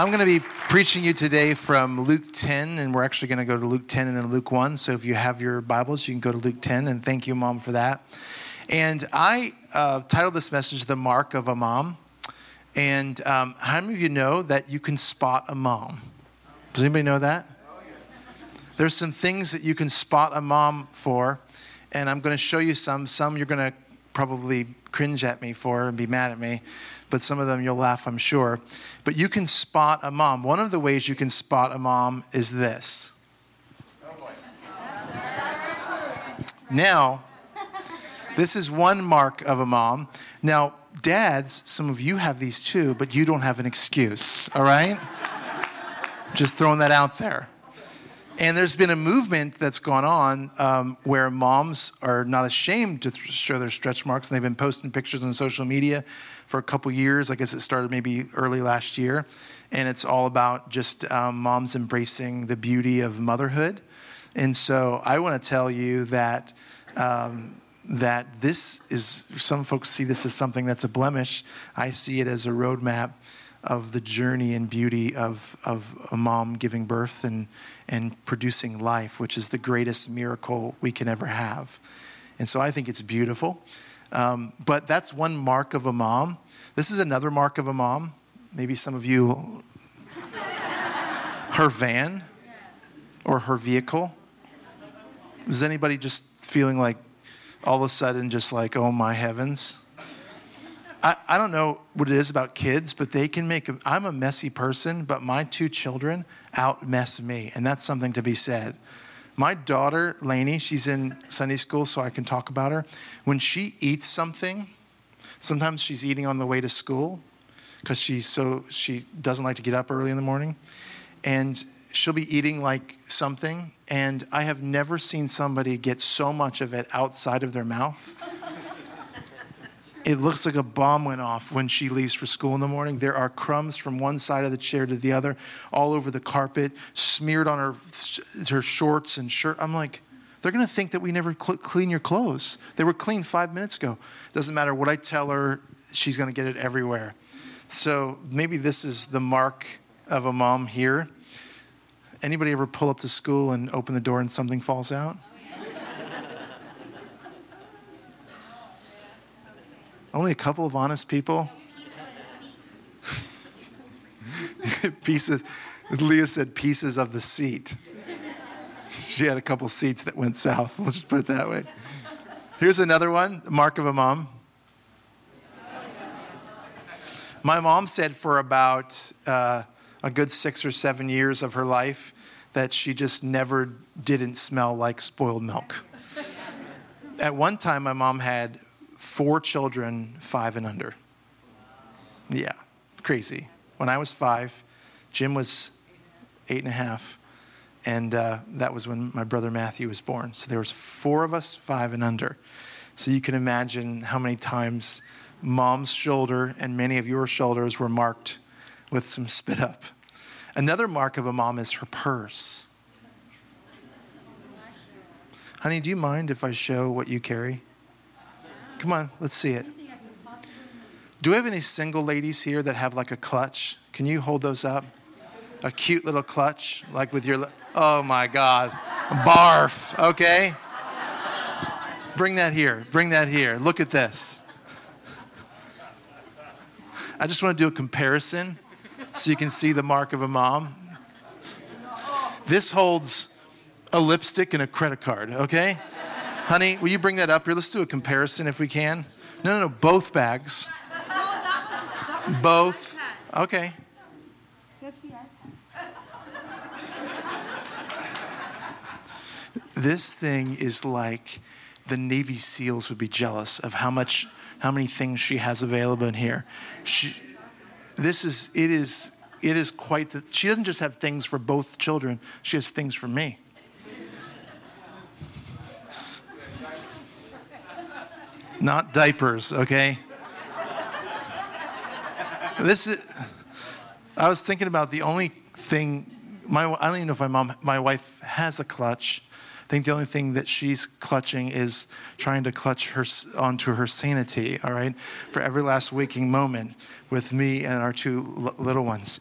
I'm going to be preaching you today from Luke 10, and we're actually going to go to Luke 10 and then Luke 1. So if you have your Bibles, you can go to Luke 10, and thank you, Mom, for that. And I uh, titled this message, The Mark of a Mom. And um, how many of you know that you can spot a mom? Does anybody know that? There's some things that you can spot a mom for, and I'm going to show you some. Some you're going to probably cringe at me for and be mad at me but some of them you'll laugh, I'm sure. But you can spot a mom. One of the ways you can spot a mom is this. Now, this is one mark of a mom. Now, dads, some of you have these too, but you don't have an excuse, all right? Just throwing that out there. And there's been a movement that's gone on um, where moms are not ashamed to th- show their stretch marks, and they've been posting pictures on social media for a couple years. I guess it started maybe early last year. And it's all about just um, moms embracing the beauty of motherhood. And so I want to tell you that. Um, that this is, some folks see this as something that's a blemish. I see it as a roadmap of the journey and beauty of, of a mom giving birth and, and producing life, which is the greatest miracle we can ever have. And so I think it's beautiful. Um, but that's one mark of a mom. This is another mark of a mom. Maybe some of you, her van or her vehicle. Is anybody just feeling like all of a sudden, just like, oh my heavens? I, I don't know what it is about kids, but they can make, I'm a messy person, but my two children out mess me. And that's something to be said. My daughter, Lainey, she's in Sunday school, so I can talk about her. When she eats something, sometimes she's eating on the way to school because she's so she doesn't like to get up early in the morning, and she'll be eating like something, and I have never seen somebody get so much of it outside of their mouth it looks like a bomb went off when she leaves for school in the morning. There are crumbs from one side of the chair to the other, all over the carpet, smeared on her, her shorts and shirt. I'm like, they're going to think that we never cl- clean your clothes. They were clean five minutes ago. Doesn't matter what I tell her, she's going to get it everywhere. So maybe this is the mark of a mom here. Anybody ever pull up to school and open the door and something falls out? Only a couple of honest people? pieces. Leah said pieces of the seat. She had a couple seats that went south. Let's just put it that way. Here's another one mark of a mom. My mom said for about uh, a good six or seven years of her life that she just never didn't smell like spoiled milk. At one time, my mom had four children, five and under. Yeah, crazy. When I was five, Jim was eight and a half, and uh, that was when my brother Matthew was born. So there was four of us, five and under. So you can imagine how many times mom's shoulder and many of your shoulders were marked with some spit up. Another mark of a mom is her purse. Honey, do you mind if I show what you carry? Come on, let's see it. Do we have any single ladies here that have like a clutch? Can you hold those up? A cute little clutch, like with your. Oh my God. Barf, okay? Bring that here. Bring that here. Look at this. I just want to do a comparison so you can see the mark of a mom. This holds a lipstick and a credit card, okay? Honey, will you bring that up here? Let's do a comparison if we can. No, no, no, both bags. both. Okay. This thing is like the Navy SEALs would be jealous of how much, how many things she has available in here. She, this is, it is, it is quite the, she doesn't just have things for both children, she has things for me. Not diapers, okay? this is, I was thinking about the only thing, my, I don't even know if my mom, my wife has a clutch. I think the only thing that she's clutching is trying to clutch her onto her sanity, all right, for every last waking moment with me and our two little ones.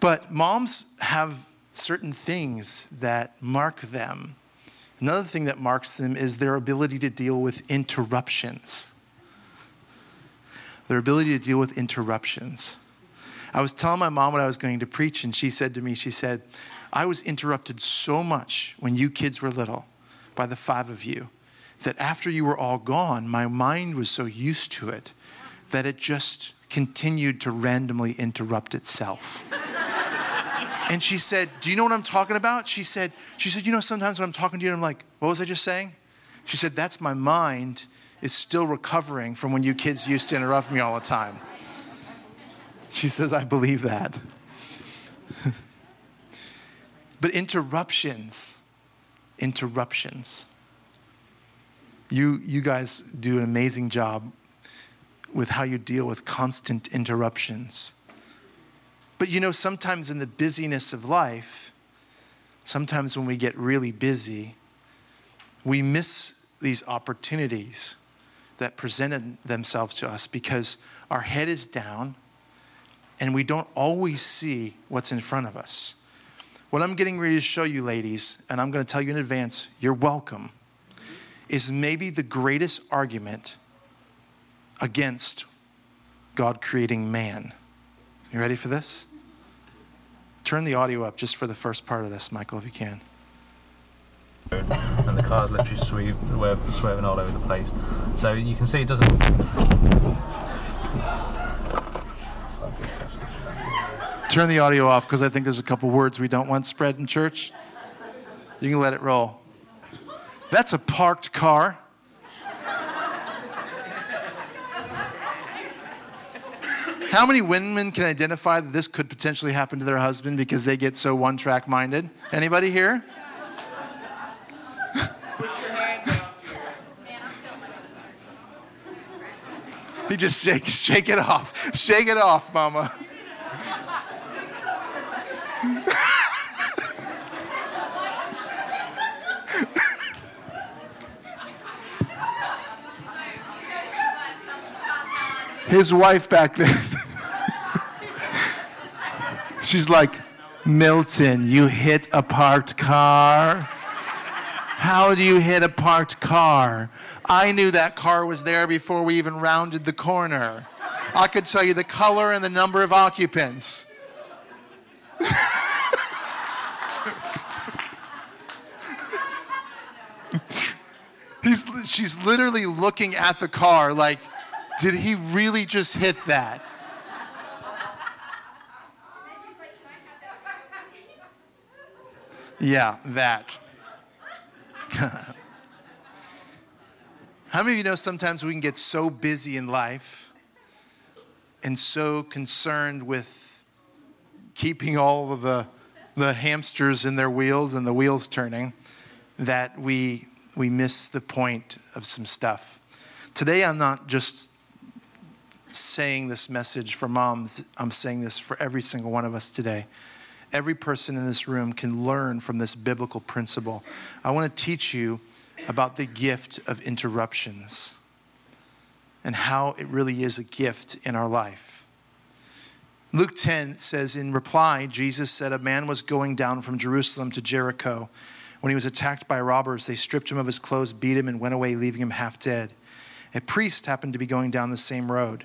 But moms have certain things that mark them. Another thing that marks them is their ability to deal with interruptions. Their ability to deal with interruptions. I was telling my mom what I was going to preach, and she said to me, She said, I was interrupted so much when you kids were little by the five of you that after you were all gone, my mind was so used to it that it just continued to randomly interrupt itself. and she said, Do you know what I'm talking about? She said, she said, you know, sometimes when I'm talking to you, I'm like, what was I just saying? She said, That's my mind is still recovering from when you kids used to interrupt me all the time. She says, I believe that. but interruptions, interruptions. You, you guys do an amazing job with how you deal with constant interruptions. But you know, sometimes in the busyness of life, sometimes when we get really busy, we miss these opportunities that presented themselves to us because our head is down and we don't always see what's in front of us. What I'm getting ready to show you, ladies, and I'm going to tell you in advance, you're welcome, is maybe the greatest argument against God creating man. You ready for this? Turn the audio up just for the first part of this, Michael, if you can. And the car's literally swerve, swerving all over the place. So you can see it doesn't. Turn the audio off because I think there's a couple words we don't want spread in church. You can let it roll. That's a parked car. How many women can identify that this could potentially happen to their husband because they get so one track minded? Anybody here? he just shake, shake it off. Shake it off, mama. His wife back then. She's like, Milton, you hit a parked car? How do you hit a parked car? I knew that car was there before we even rounded the corner. I could tell you the color and the number of occupants. He's, she's literally looking at the car like, did he really just hit that? Yeah, that. How many of you know sometimes we can get so busy in life and so concerned with keeping all of the, the hamsters in their wheels and the wheels turning that we, we miss the point of some stuff? Today, I'm not just saying this message for moms, I'm saying this for every single one of us today every person in this room can learn from this biblical principle. I want to teach you about the gift of interruptions and how it really is a gift in our life. Luke 10 says, In reply, Jesus said, A man was going down from Jerusalem to Jericho. When he was attacked by robbers, they stripped him of his clothes, beat him, and went away, leaving him half dead. A priest happened to be going down the same road.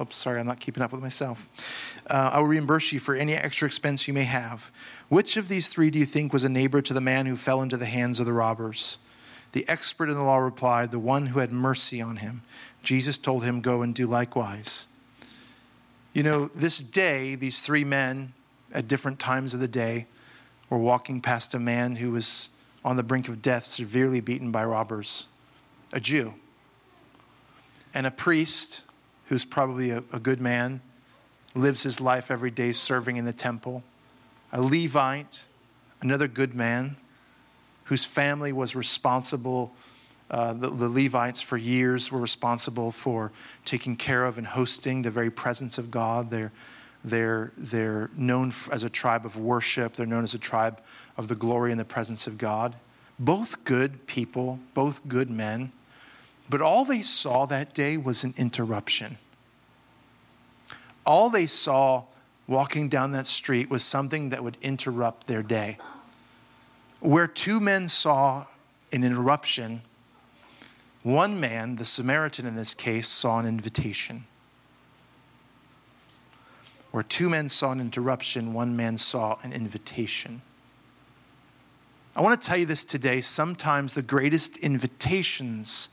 Oops, sorry, I'm not keeping up with myself. Uh, I will reimburse you for any extra expense you may have. Which of these three do you think was a neighbor to the man who fell into the hands of the robbers? The expert in the law replied, The one who had mercy on him. Jesus told him, Go and do likewise. You know, this day, these three men at different times of the day were walking past a man who was on the brink of death, severely beaten by robbers, a Jew, and a priest who's probably a, a good man, lives his life every day serving in the temple, a Levite, another good man, whose family was responsible. Uh, the, the Levites for years were responsible for taking care of and hosting the very presence of God. They're, they're, they're known as a tribe of worship, they're known as a tribe of the glory and the presence of God. Both good people, both good men. But all they saw that day was an interruption. All they saw walking down that street was something that would interrupt their day. Where two men saw an interruption, one man, the Samaritan in this case, saw an invitation. Where two men saw an interruption, one man saw an invitation. I want to tell you this today. Sometimes the greatest invitations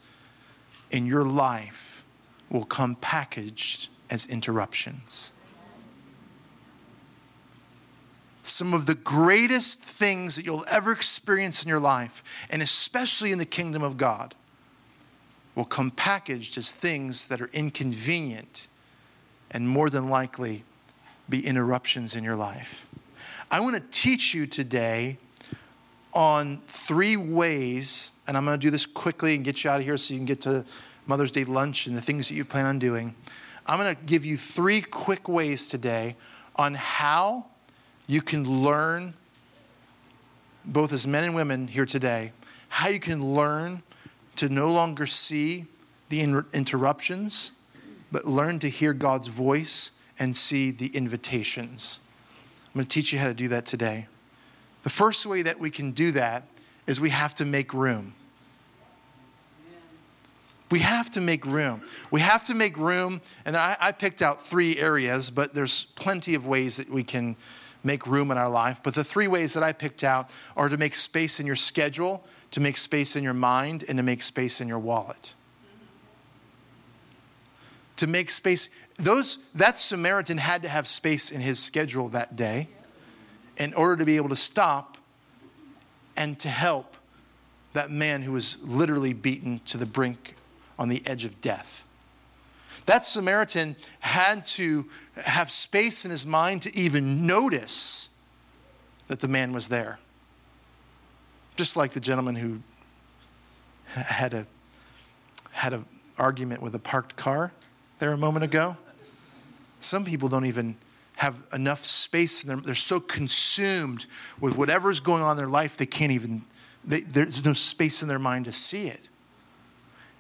in your life will come packaged as interruptions. Some of the greatest things that you'll ever experience in your life, and especially in the kingdom of God, will come packaged as things that are inconvenient and more than likely be interruptions in your life. I want to teach you today on three ways, and I'm going to do this quickly and get you out of here so you can get to Mother's Day lunch and the things that you plan on doing. I'm going to give you three quick ways today on how you can learn, both as men and women here today, how you can learn to no longer see the interruptions, but learn to hear God's voice and see the invitations. I'm going to teach you how to do that today. The first way that we can do that is we have to make room. We have to make room. We have to make room, and I, I, picked out three areas, but there's plenty of ways that we can make room in our life. But the three ways that I picked out are to make space in your schedule, to make space in your mind, and to make space in your wallet. To make space, those that Samaritan had to have space in his schedule that day in order to be able to stop and to help that man who was literally beaten to the brink on the edge of death. That Samaritan had to have space in his mind to even notice that the man was there. Just like the gentleman who had a had an argument with a parked car there a moment ago. Some people don't even have enough space in them. They're so consumed with whatever's going on in their life, they can't even, they, there's no space in their mind to see it.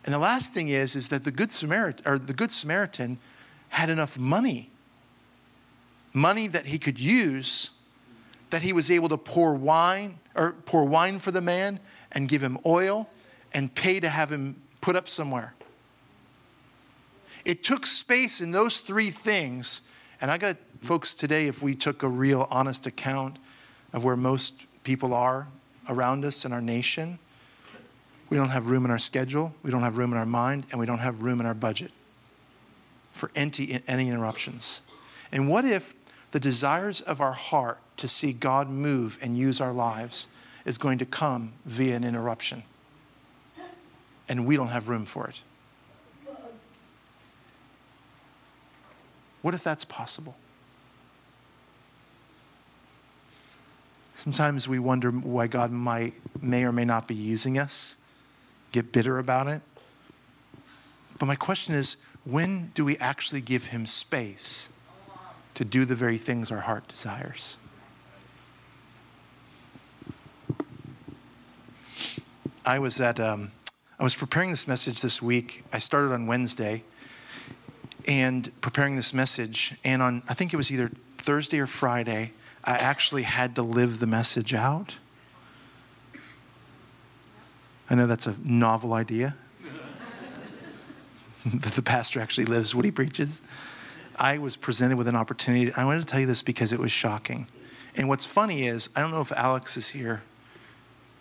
And the last thing is, is that the Good Samaritan, or the Good Samaritan had enough money, money that he could use, that he was able to pour wine, or pour wine for the man and give him oil and pay to have him put up somewhere. It took space in those three things and I got folks today, if we took a real honest account of where most people are around us in our nation, we don't have room in our schedule, we don't have room in our mind, and we don't have room in our budget for any, any interruptions. And what if the desires of our heart to see God move and use our lives is going to come via an interruption? And we don't have room for it. What if that's possible? Sometimes we wonder why God might, may or may not be using us, get bitter about it. But my question is when do we actually give Him space to do the very things our heart desires? I was at, um, I was preparing this message this week. I started on Wednesday and preparing this message. And on, I think it was either Thursday or Friday, I actually had to live the message out. I know that's a novel idea. that the pastor actually lives what he preaches. I was presented with an opportunity. I wanted to tell you this because it was shocking. And what's funny is, I don't know if Alex is here.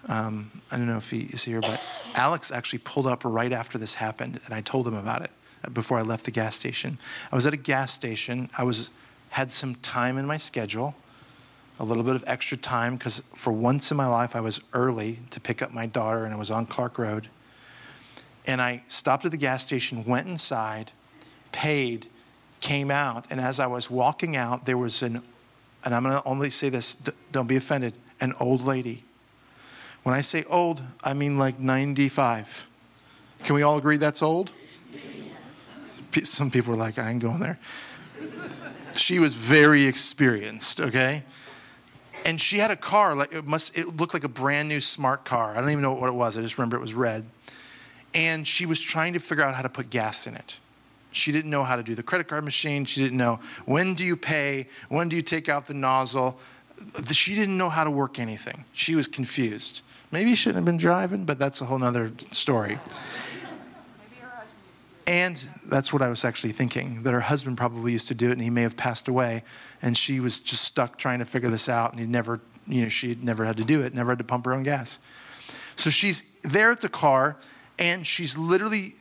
Um, I don't know if he is here, but Alex actually pulled up right after this happened, and I told him about it before I left the gas station. I was at a gas station. I was had some time in my schedule, a little bit of extra time because for once in my life I was early to pick up my daughter and I was on Clark Road. And I stopped at the gas station, went inside, paid, came out, and as I was walking out, there was an and I'm going to only say this, don't be offended, an old lady When I say old, I mean like 95. Can we all agree that's old? Some people are like, I ain't going there. She was very experienced, okay? And she had a car, like it must it looked like a brand new smart car. I don't even know what it was. I just remember it was red. And she was trying to figure out how to put gas in it. She didn't know how to do the credit card machine. She didn't know when do you pay, when do you take out the nozzle. She didn't know how to work anything. She was confused. Maybe she shouldn't have been driving, but that's a whole nother story. And that's what I was actually thinking that her husband probably used to do it and he may have passed away. And she was just stuck trying to figure this out and he never, you know, she never had to do it, never had to pump her own gas. So she's there at the car and she's literally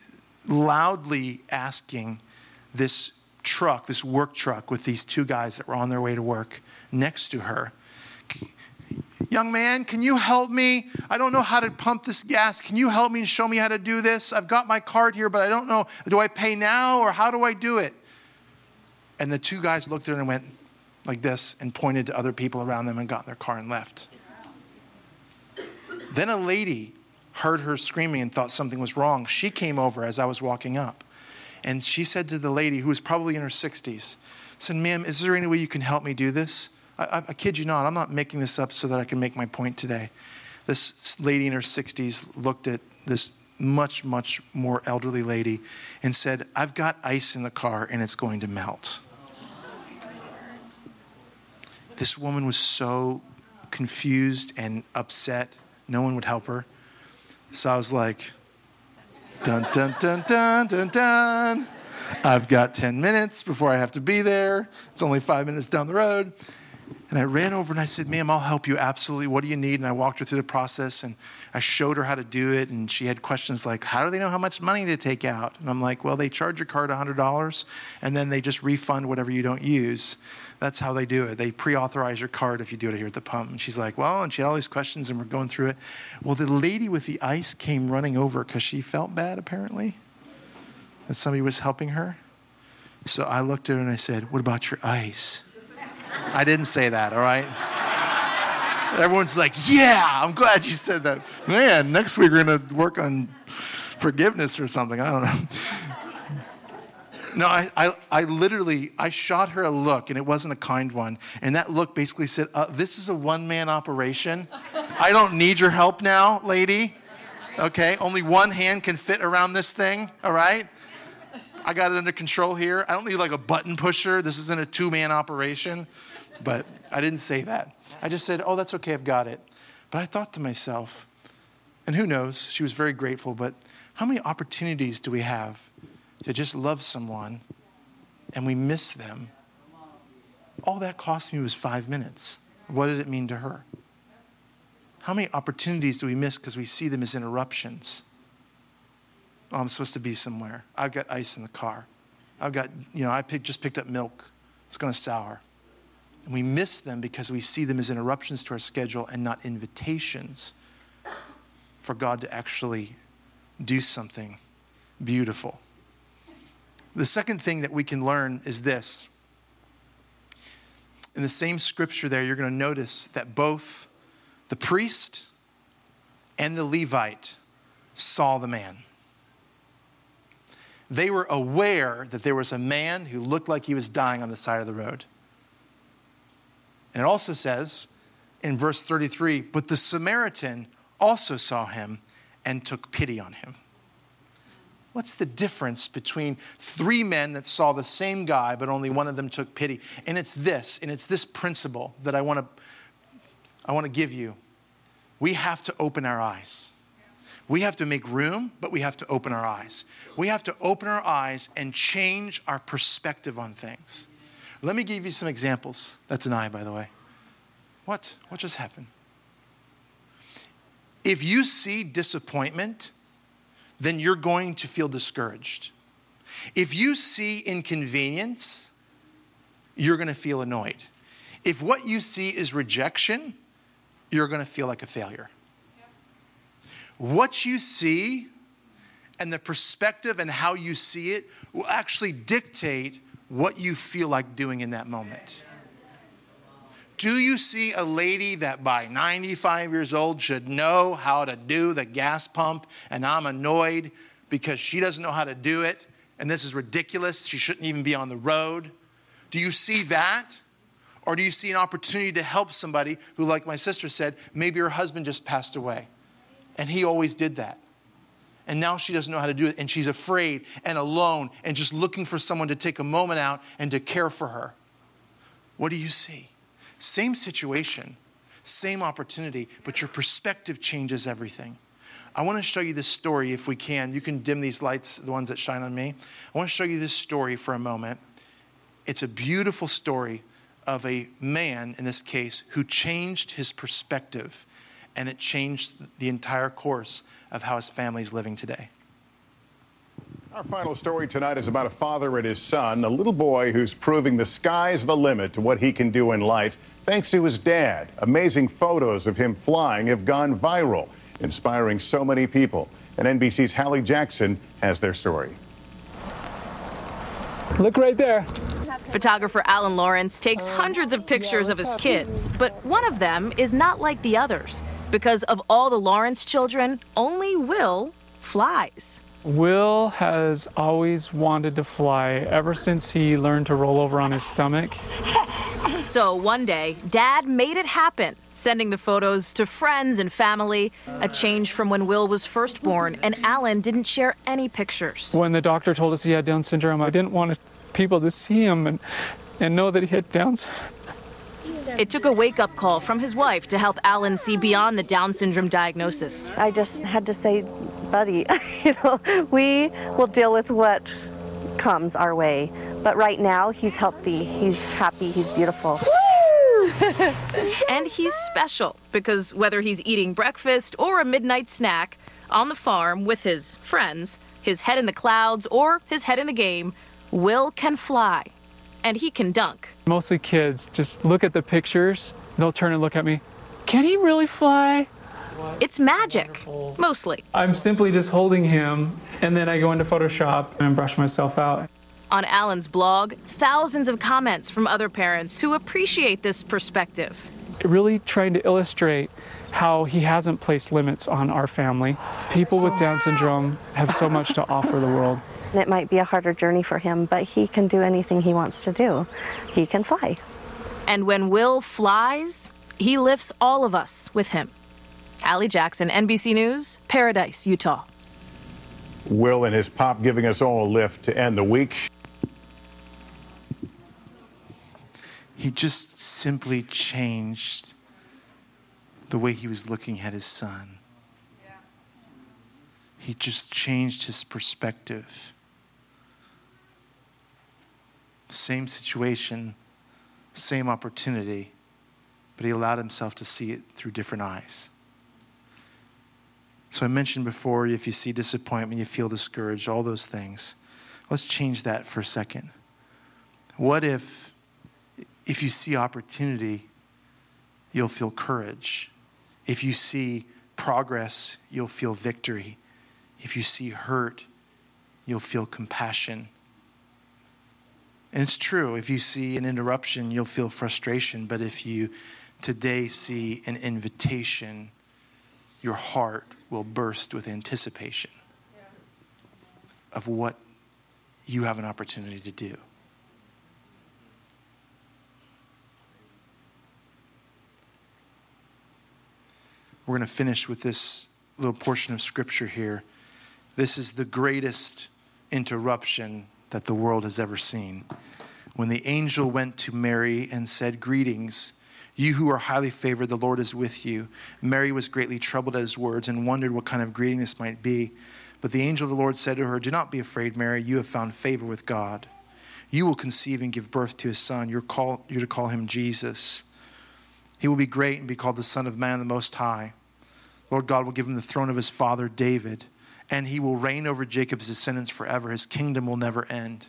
loudly asking this truck, this work truck with these two guys that were on their way to work next to her Young man, can you help me? I don't know how to pump this gas. Can you help me and show me how to do this? I've got my card here, but I don't know. Do I pay now or how do I do it? And the two guys looked at her and went like this and pointed to other people around them and got in their car and left. Then a lady heard her screaming and thought something was wrong. She came over as I was walking up. And she said to the lady, who was probably in her 60s, said, Ma'am, is there any way you can help me do this? I, I, kid you not, I'm not making this up so that I can make my point today. This lady in her 60s looked at this much, much more elderly lady and said, I've got ice in the car and it's going to melt. This woman was so confused and upset, no one would help her. So I was like, dun, dun, dun, dun, dun, dun. I've got 10 minutes before I have to be there. It's only five minutes down the road. And I ran over and I said, Ma'am, I'll help you absolutely. What do you need? And I walked her through the process and I showed her how to do it. And she had questions like, How do they know how much money to take out? And I'm like, Well, they charge your card $100 and then they just refund whatever you don't use. That's how they do it. They pre authorize your card if you do it here at the pump. And she's like, Well, and she had all these questions and we're going through it. Well, the lady with the ice came running over because she felt bad, apparently, that somebody was helping her. So I looked at her and I said, What about your ice? I didn't say that, all right? Everyone's like, yeah, I'm glad you said that. Man, next week we're going to work on forgiveness or something. I don't know. No, I, I, I, literally, I shot her a look, and it wasn't a kind one. And that look basically said, uh, this is a one-man operation. I don't need your help now, lady. Okay, only one hand can fit around this thing, all right? I got it under control here. I don't need like a button pusher. This isn't a two man operation. But I didn't say that. I just said, oh, that's okay, I've got it. But I thought to myself, and who knows, she was very grateful, but how many opportunities do we have to just love someone and we miss them? All that cost me was five minutes. What did it mean to her? How many opportunities do we miss because we see them as interruptions? Oh, I'm supposed to be somewhere. I've got ice in the car. I've got, you know, I just picked up milk. It's going to sour. And we miss them because we see them as interruptions to our schedule and not invitations for God to actually do something beautiful. The second thing that we can learn is this. In the same scripture, there, you're going to notice that both the priest and the Levite saw the man they were aware that there was a man who looked like he was dying on the side of the road. And it also says in verse 33 But the Samaritan also saw him and took pity on him. What's the difference between three men that saw the same guy, but only one of them took pity? And it's this, and it's this principle that I want to I want to give you. We have to open our eyes. We have to make room, but we have to open our eyes. We have to open our eyes and change our perspective on things. Let me give you some examples. That's an eye, by the way. What? What just happened? If you see disappointment, then you're going to feel discouraged. If you see inconvenience, you're going to feel annoyed. If what you see is rejection, you're going to feel like a failure. What you see and the perspective and how you see it will actually dictate what you feel like doing in that moment. Do you see a lady that by 95 years old should know how to do the gas pump and I'm annoyed because she doesn't know how to do it and this is ridiculous? She shouldn't even be on the road. Do you see that? Or do you see an opportunity to help somebody who, like my sister said, maybe her husband just passed away and he always did that? And now she doesn't know how to do it and she's afraid and alone and just looking for someone to take a moment out and to care for her. What do you see? Same situation, same opportunity, but your perspective changes everything. I want to show you this story if we can. You can dim these lights, the ones that shine on me. I want to show you this story for a moment. It's a beautiful story of a man, in this case, who changed his perspective, and it changed the entire course of how his family is living today. Our final story tonight is about a father and his son, a little boy who's proving the sky's the limit to what he can do in life thanks to his dad. Amazing photos of him flying have gone viral, inspiring so many people. And NBC's Hallie Jackson has their story. Look right there. Photographer Alan Lawrence takes oh, hundreds of pictures of his kids, but one of them is not like the others. Because of all the Lawrence children, only Will flies. Will has always wanted to fly ever since he learned to roll over on his stomach. So one day, Dad made it happen, sending the photos to friends and family, a change from when Will was first born, and Alan didn't share any pictures. When the doctor told us he had Down syndrome, I didn't want people to see him and, and know that he had Down syndrome. It took a wake up call from his wife to help Alan see beyond the Down syndrome diagnosis. I just had to say, buddy, you know, we will deal with what comes our way. But right now, he's healthy, he's happy, he's beautiful. and he's special because whether he's eating breakfast or a midnight snack on the farm with his friends, his head in the clouds or his head in the game, Will can fly and he can dunk. Mostly kids just look at the pictures, they'll turn and look at me. Can he really fly? It's magic, mostly. I'm simply just holding him, and then I go into Photoshop and brush myself out. On Alan's blog, thousands of comments from other parents who appreciate this perspective. Really trying to illustrate how he hasn't placed limits on our family. People with Down syndrome have so much to offer the world. It might be a harder journey for him, but he can do anything he wants to do. He can fly. And when Will flies, he lifts all of us with him. Hallie Jackson, NBC News, Paradise, Utah. Will and his pop giving us all a lift to end the week. He just simply changed the way he was looking at his son. He just changed his perspective. Same situation, same opportunity, but he allowed himself to see it through different eyes. So I mentioned before if you see disappointment, you feel discouraged, all those things. Let's change that for a second. What if if you see opportunity, you'll feel courage. If you see progress, you'll feel victory. If you see hurt, you'll feel compassion. And it's true, if you see an interruption, you'll feel frustration. But if you today see an invitation, your heart will burst with anticipation of what you have an opportunity to do. We're going to finish with this little portion of scripture here. This is the greatest interruption that the world has ever seen. When the angel went to Mary and said, Greetings, you who are highly favored, the Lord is with you. Mary was greatly troubled at his words and wondered what kind of greeting this might be. But the angel of the Lord said to her, Do not be afraid, Mary, you have found favor with God. You will conceive and give birth to a son. You're, call, you're to call him Jesus. He will be great and be called the Son of Man, the Most High. Lord God will give him the throne of his father David, and he will reign over Jacob's descendants forever. His kingdom will never end.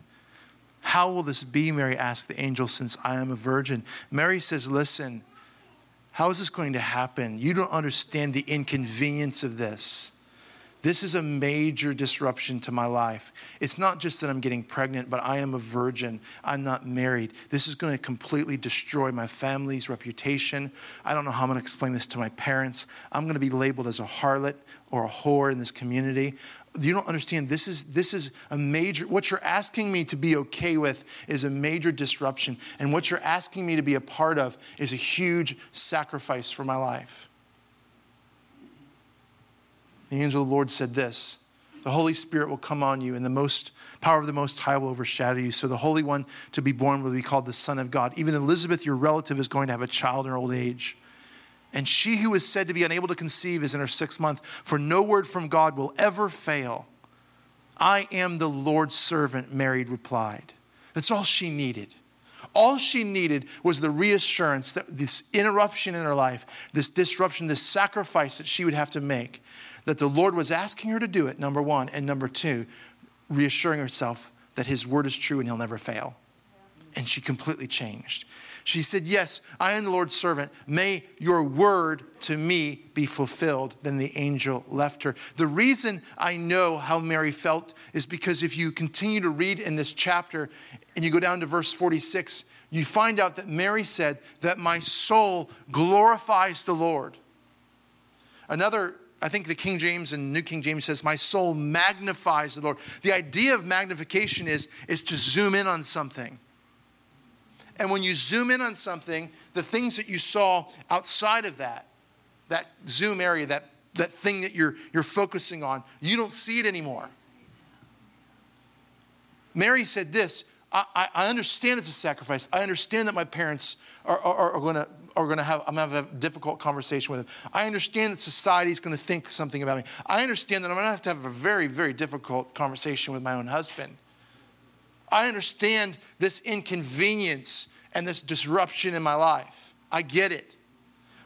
How will this be? Mary asked the angel, since I am a virgin. Mary says, Listen, how is this going to happen? You don't understand the inconvenience of this. This is a major disruption to my life. It's not just that I'm getting pregnant, but I am a virgin. I'm not married. This is going to completely destroy my family's reputation. I don't know how I'm going to explain this to my parents. I'm going to be labeled as a harlot or a whore in this community. You don't understand. This is this is a major what you're asking me to be okay with is a major disruption. And what you're asking me to be a part of is a huge sacrifice for my life. The angel of the Lord said this The Holy Spirit will come on you, and the most power of the Most High will overshadow you. So the Holy One to be born will be called the Son of God. Even Elizabeth, your relative, is going to have a child in her old age. And she who is said to be unable to conceive is in her sixth month, for no word from God will ever fail. I am the Lord's servant, Mary replied. That's all she needed. All she needed was the reassurance that this interruption in her life, this disruption, this sacrifice that she would have to make, that the Lord was asking her to do it, number one. And number two, reassuring herself that his word is true and he'll never fail. And she completely changed. She said, Yes, I am the Lord's servant. May your word to me be fulfilled. Then the angel left her. The reason I know how Mary felt is because if you continue to read in this chapter and you go down to verse 46, you find out that Mary said that my soul glorifies the Lord. Another I think the King James and New King James says, My soul magnifies the Lord. The idea of magnification is, is to zoom in on something. And when you zoom in on something, the things that you saw outside of that, that zoom area, that, that thing that you're, you're focusing on, you don't see it anymore. Mary said this I, I understand it's a sacrifice. I understand that my parents are, are, are going to are going to have, I'm going to have a difficult conversation with them. I understand that society is going to think something about me. I understand that I'm going to have to have a very, very difficult conversation with my own husband. I understand this inconvenience and this disruption in my life. I get it.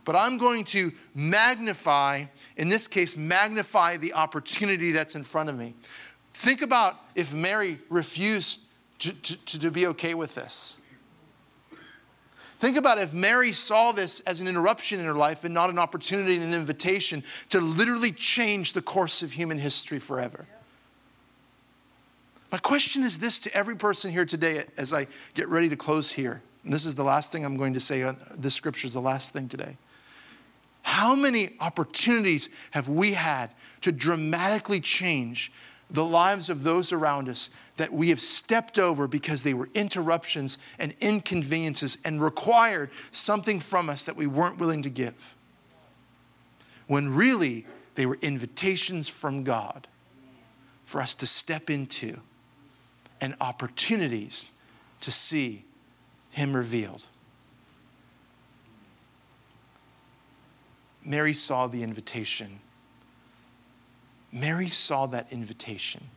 But I'm going to magnify, in this case, magnify the opportunity that's in front of me. Think about if Mary refused to, to, to be okay with this. Think about if Mary saw this as an interruption in her life and not an opportunity and an invitation to literally change the course of human history forever. My question is this to every person here today as I get ready to close here. And this is the last thing I'm going to say. This scripture is the last thing today. How many opportunities have we had to dramatically change the lives of those around us that we have stepped over because they were interruptions and inconveniences and required something from us that we weren't willing to give. When really they were invitations from God for us to step into and opportunities to see Him revealed. Mary saw the invitation. Mary saw that invitation.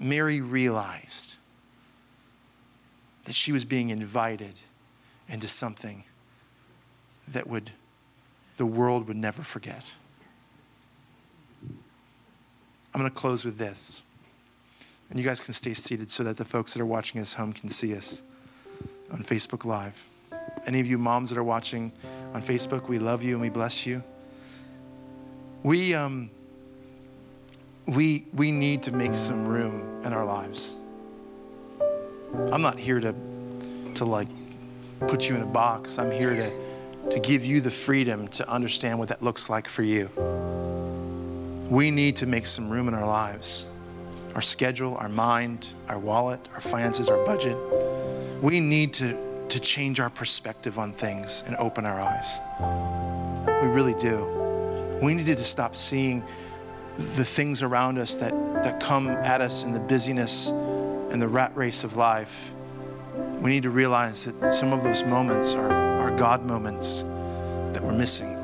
Mary realized that she was being invited into something that would the world would never forget. I'm going to close with this. And you guys can stay seated so that the folks that are watching us home can see us on Facebook Live. Any of you moms that are watching on Facebook, we love you and we bless you. We um we, we need to make some room in our lives. I'm not here to, to like put you in a box. I'm here to, to give you the freedom to understand what that looks like for you. We need to make some room in our lives our schedule, our mind, our wallet, our finances, our budget. We need to, to change our perspective on things and open our eyes. We really do. We needed to stop seeing the things around us that, that come at us in the busyness and the rat race of life, we need to realize that some of those moments are, are God moments that we're missing.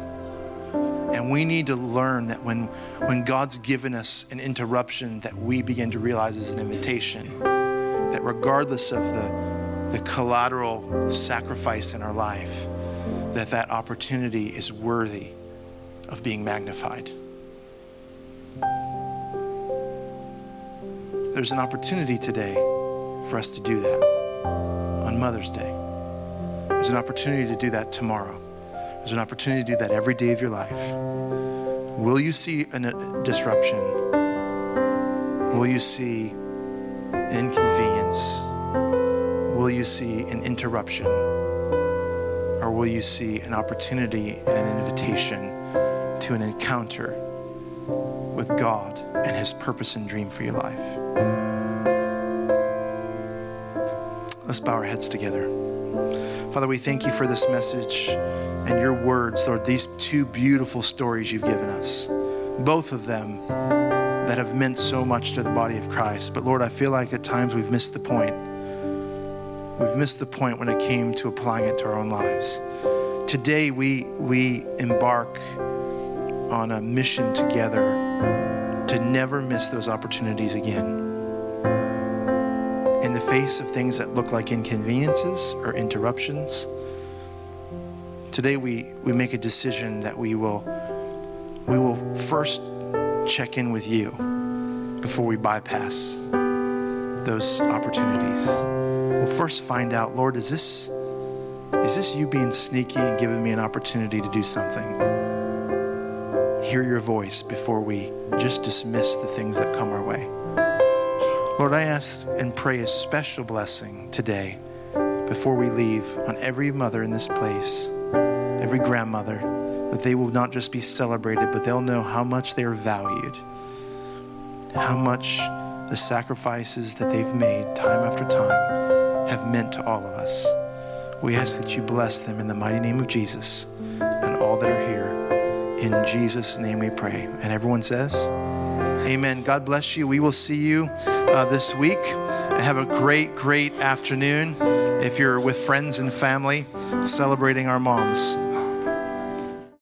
And we need to learn that when, when God's given us an interruption, that we begin to realize is an invitation. That regardless of the, the collateral sacrifice in our life, that that opportunity is worthy of being magnified. There's an opportunity today for us to do that on Mother's Day. There's an opportunity to do that tomorrow. There's an opportunity to do that every day of your life. Will you see a disruption? Will you see inconvenience? Will you see an interruption? Or will you see an opportunity and an invitation to an encounter with God and His purpose and dream for your life? Let's bow our heads together. Father, we thank you for this message and your words, Lord, these two beautiful stories you've given us, both of them that have meant so much to the body of Christ. But Lord, I feel like at times we've missed the point. We've missed the point when it came to applying it to our own lives. Today, we, we embark on a mission together to never miss those opportunities again. Face of things that look like inconveniences or interruptions, today we, we make a decision that we will, we will first check in with you before we bypass those opportunities. We'll first find out, Lord, is this is this you being sneaky and giving me an opportunity to do something? Hear your voice before we just dismiss the things that come our way. Lord, I ask and pray a special blessing today before we leave on every mother in this place, every grandmother, that they will not just be celebrated, but they'll know how much they are valued, how much the sacrifices that they've made time after time have meant to all of us. We ask that you bless them in the mighty name of Jesus and all that are here. In Jesus' name we pray. And everyone says, Amen. God bless you. We will see you uh, this week. Have a great, great afternoon if you're with friends and family celebrating our moms.